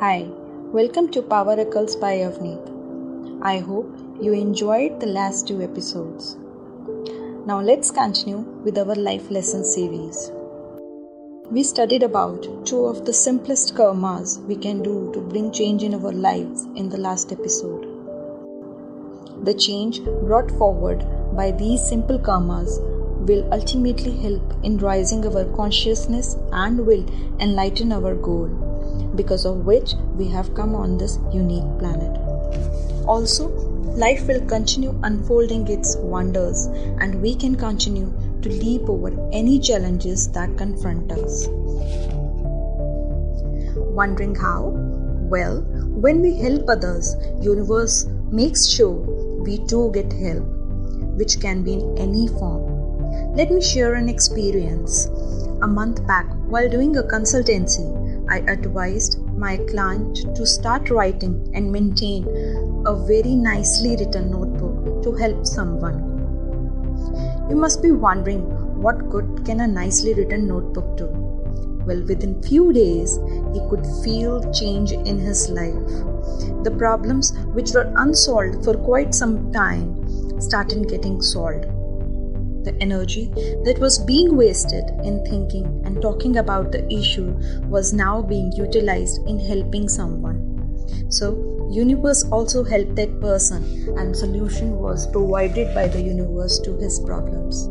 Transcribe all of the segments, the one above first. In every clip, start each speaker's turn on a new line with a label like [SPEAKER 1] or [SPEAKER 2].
[SPEAKER 1] Hi, welcome to Power Occult by Avneet. I hope you enjoyed the last two episodes. Now let's continue with our life lesson series. We studied about two of the simplest karmas we can do to bring change in our lives in the last episode. The change brought forward by these simple karmas will ultimately help in rising our consciousness and will enlighten our goal because of which we have come on this unique planet. Also, life will continue unfolding its wonders and we can continue to leap over any challenges that confront us. Wondering how? Well, when we help others, universe makes sure we too get help, which can be in any form. Let me share an experience. A month back, while doing a consultancy, I advised my client to start writing and maintain a very nicely written notebook to help someone. You must be wondering what good can a nicely written notebook do? Well, within few days, he could feel change in his life. The problems which were unsolved for quite some time started getting solved the energy that was being wasted in thinking and talking about the issue was now being utilized in helping someone. So, universe also helped that person and solution was provided by the universe to his problems.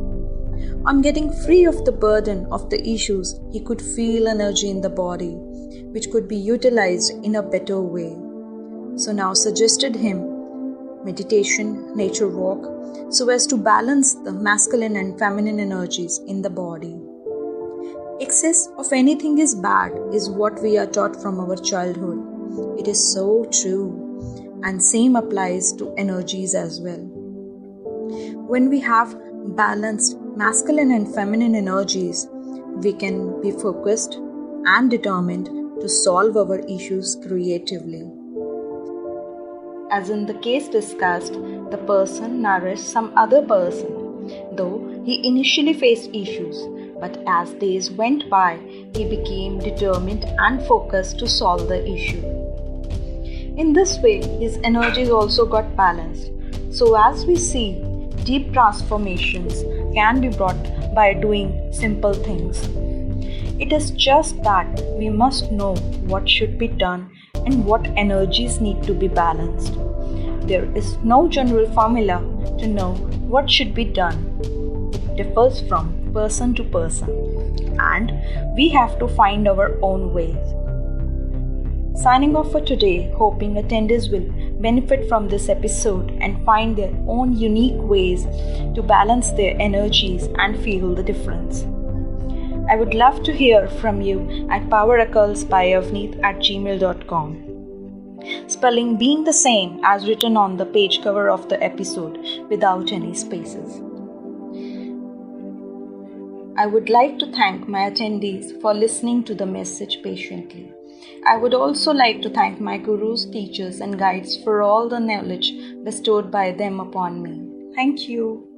[SPEAKER 1] On getting free of the burden of the issues, he could feel energy in the body, which could be utilized in a better way. So now suggested him meditation, nature walk, so as to balance the masculine and feminine energies in the body. Excess of anything is bad, is what we are taught from our childhood. It is so true, and same applies to energies as well. When we have balanced masculine and feminine energies, we can be focused and determined to solve our issues creatively. As in the case discussed, the person nourished some other person, though he initially faced issues, but as days went by, he became determined and focused to solve the issue. In this way, his energies also got balanced. So, as we see, deep transformations can be brought by doing simple things. It is just that we must know what should be done and what energies need to be balanced. There is no general formula to know what should be done. It differs from person to person, and we have to find our own ways. Signing off for today, hoping attendees will benefit from this episode and find their own unique ways to balance their energies and feel the difference. I would love to hear from you at poweroccultzzbyavneet at gmail.com. Spelling being the same as written on the page cover of the episode without any spaces. I would like to thank my attendees for listening to the message patiently. I would also like to thank my gurus, teachers, and guides for all the knowledge bestowed by them upon me. Thank you.